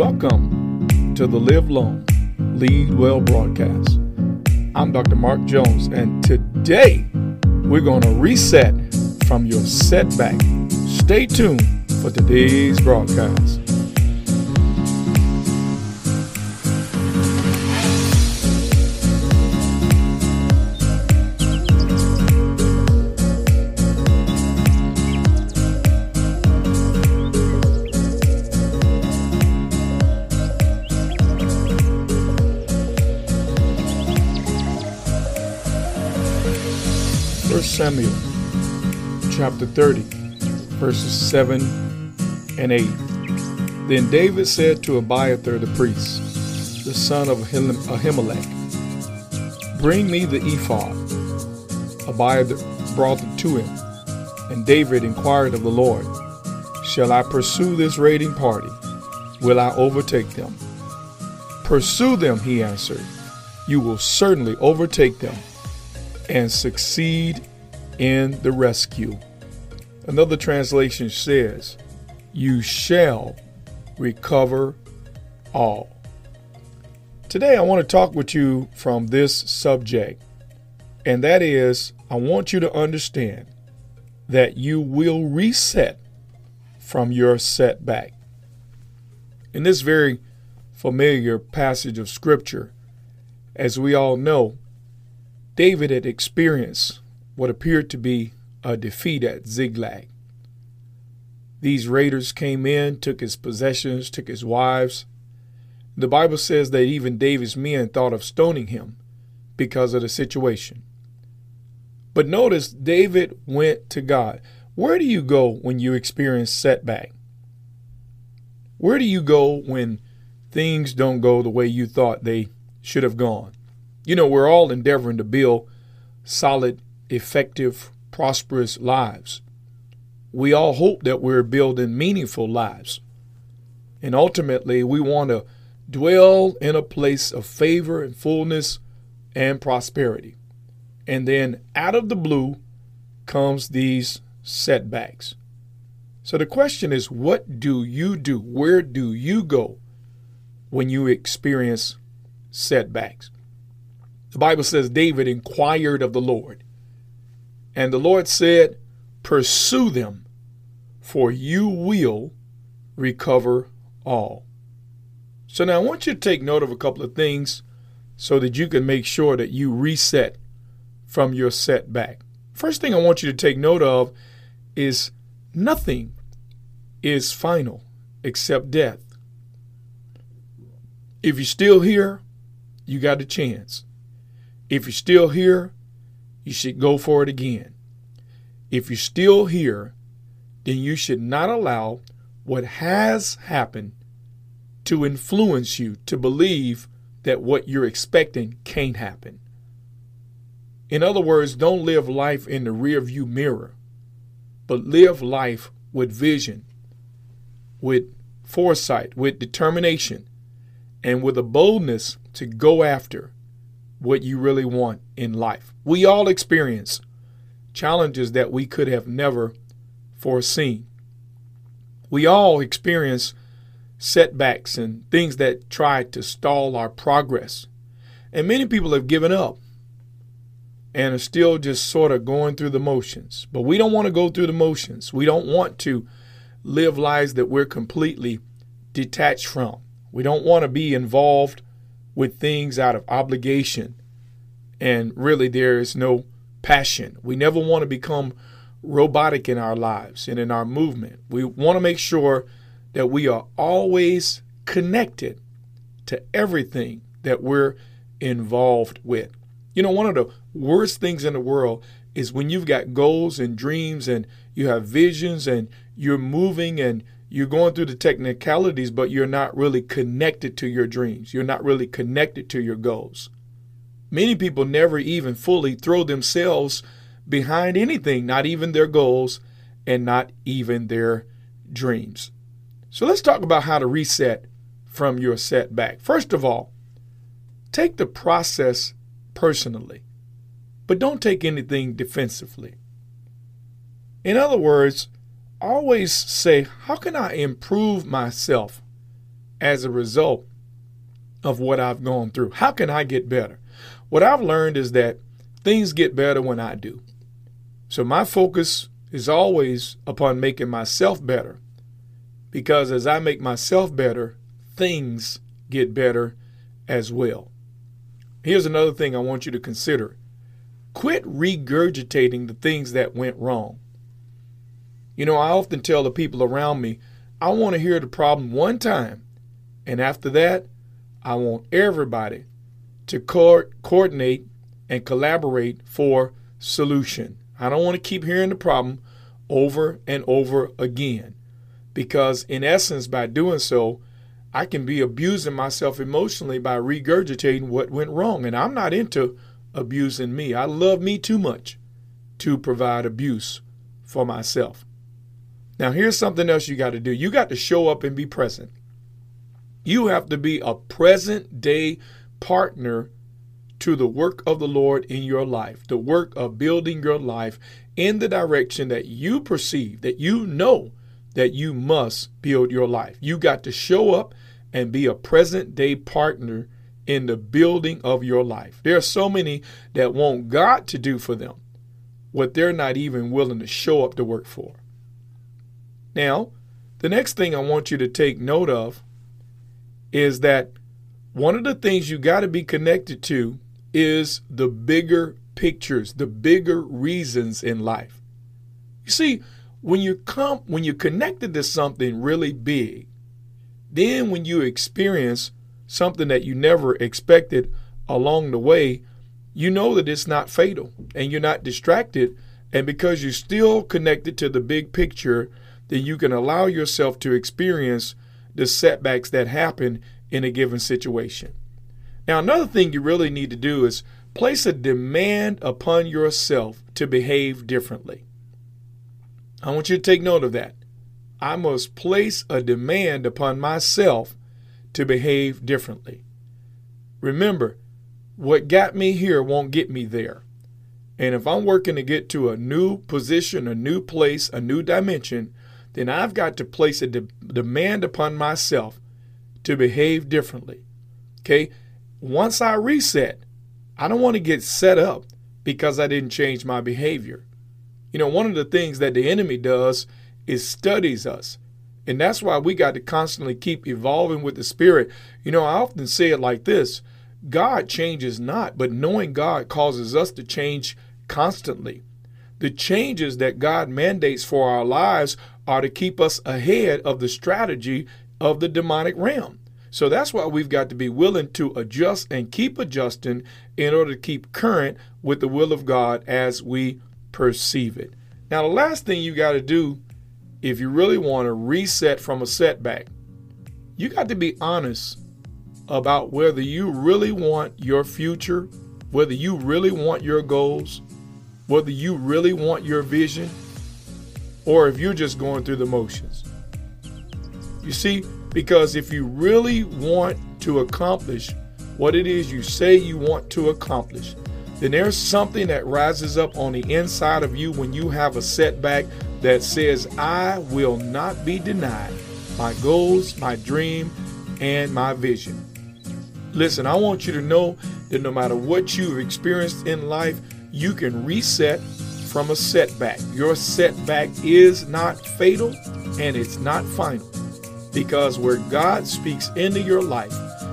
Welcome to the Live Long, Lead Well broadcast. I'm Dr. Mark Jones, and today we're going to reset from your setback. Stay tuned for today's broadcast. Samuel chapter 30, verses 7 and 8. Then David said to Abiathar the priest, the son of Ahimelech, Bring me the ephod. Abiathar brought it to him, and David inquired of the Lord, Shall I pursue this raiding party? Will I overtake them? Pursue them, he answered. You will certainly overtake them and succeed in the rescue. Another translation says, You shall recover all. Today, I want to talk with you from this subject, and that is I want you to understand that you will reset from your setback. In this very familiar passage of Scripture, as we all know, David had experienced what appeared to be a defeat at Ziklag. These raiders came in, took his possessions, took his wives. The Bible says that even David's men thought of stoning him because of the situation. But notice David went to God. Where do you go when you experience setback? Where do you go when things don't go the way you thought they should have gone? You know, we're all endeavoring to build solid effective, prosperous lives. We all hope that we're building meaningful lives. And ultimately, we want to dwell in a place of favor and fullness and prosperity. And then out of the blue comes these setbacks. So the question is what do you do? Where do you go when you experience setbacks? The Bible says David inquired of the Lord. And the Lord said, Pursue them, for you will recover all. So now I want you to take note of a couple of things so that you can make sure that you reset from your setback. First thing I want you to take note of is nothing is final except death. If you're still here, you got a chance. If you're still here, you should go for it again. If you're still here, then you should not allow what has happened to influence you to believe that what you're expecting can't happen. In other words, don't live life in the rearview mirror, but live life with vision, with foresight, with determination, and with a boldness to go after what you really want in life. We all experience challenges that we could have never foreseen. We all experience setbacks and things that try to stall our progress. And many people have given up and are still just sort of going through the motions. But we don't want to go through the motions. We don't want to live lives that we're completely detached from. We don't want to be involved with things out of obligation. And really, there is no passion. We never want to become robotic in our lives and in our movement. We want to make sure that we are always connected to everything that we're involved with. You know, one of the worst things in the world is when you've got goals and dreams and you have visions and you're moving and you're going through the technicalities, but you're not really connected to your dreams. You're not really connected to your goals. Many people never even fully throw themselves behind anything, not even their goals and not even their dreams. So let's talk about how to reset from your setback. First of all, take the process personally, but don't take anything defensively. In other words, always say, How can I improve myself as a result of what I've gone through? How can I get better? What I've learned is that things get better when I do. So my focus is always upon making myself better because as I make myself better, things get better as well. Here's another thing I want you to consider quit regurgitating the things that went wrong. You know, I often tell the people around me, I want to hear the problem one time, and after that, I want everybody to co- coordinate and collaborate for solution. I don't want to keep hearing the problem over and over again because, in essence, by doing so, I can be abusing myself emotionally by regurgitating what went wrong. And I'm not into abusing me. I love me too much to provide abuse for myself. Now, here's something else you got to do you got to show up and be present. You have to be a present day partner to the work of the Lord in your life, the work of building your life in the direction that you perceive, that you know that you must build your life. You got to show up and be a present day partner in the building of your life. There are so many that want God to do for them what they're not even willing to show up to work for. Now, the next thing I want you to take note of is that one of the things you got to be connected to is the bigger pictures, the bigger reasons in life. You see, when you come when you're connected to something really big, then when you experience something that you never expected along the way, you know that it's not fatal and you're not distracted. And because you're still connected to the big picture, then you can allow yourself to experience the setbacks that happen in a given situation. Now, another thing you really need to do is place a demand upon yourself to behave differently. I want you to take note of that. I must place a demand upon myself to behave differently. Remember, what got me here won't get me there. And if I'm working to get to a new position, a new place, a new dimension, then I've got to place a de- demand upon myself to behave differently. Okay? Once I reset, I don't want to get set up because I didn't change my behavior. You know, one of the things that the enemy does is studies us. And that's why we got to constantly keep evolving with the Spirit. You know, I often say it like this God changes not, but knowing God causes us to change constantly. The changes that God mandates for our lives are to keep us ahead of the strategy of the demonic realm. So that's why we've got to be willing to adjust and keep adjusting in order to keep current with the will of God as we perceive it. Now, the last thing you got to do if you really want to reset from a setback, you got to be honest about whether you really want your future, whether you really want your goals, whether you really want your vision, or if you're just going through the motions. You see, because if you really want to accomplish what it is you say you want to accomplish, then there's something that rises up on the inside of you when you have a setback that says, I will not be denied my goals, my dream, and my vision. Listen, I want you to know that no matter what you've experienced in life, you can reset from a setback. Your setback is not fatal and it's not final. Because where God speaks into your life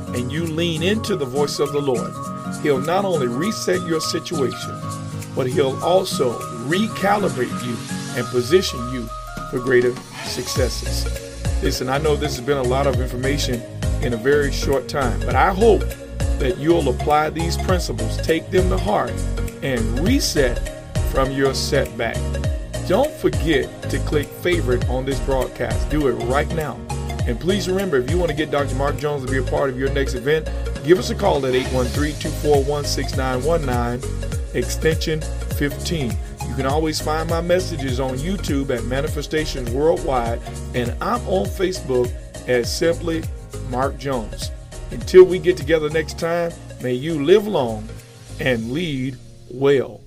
and you lean into the voice of the Lord, He'll not only reset your situation, but He'll also recalibrate you and position you for greater successes. Listen, I know this has been a lot of information in a very short time, but I hope that you'll apply these principles, take them to heart, and reset from your setback. Don't forget to click favorite on this broadcast. Do it right now. And please remember, if you want to get Dr. Mark Jones to be a part of your next event, give us a call at 813 241 6919, extension 15. You can always find my messages on YouTube at Manifestations Worldwide, and I'm on Facebook as simply Mark Jones. Until we get together next time, may you live long and lead well.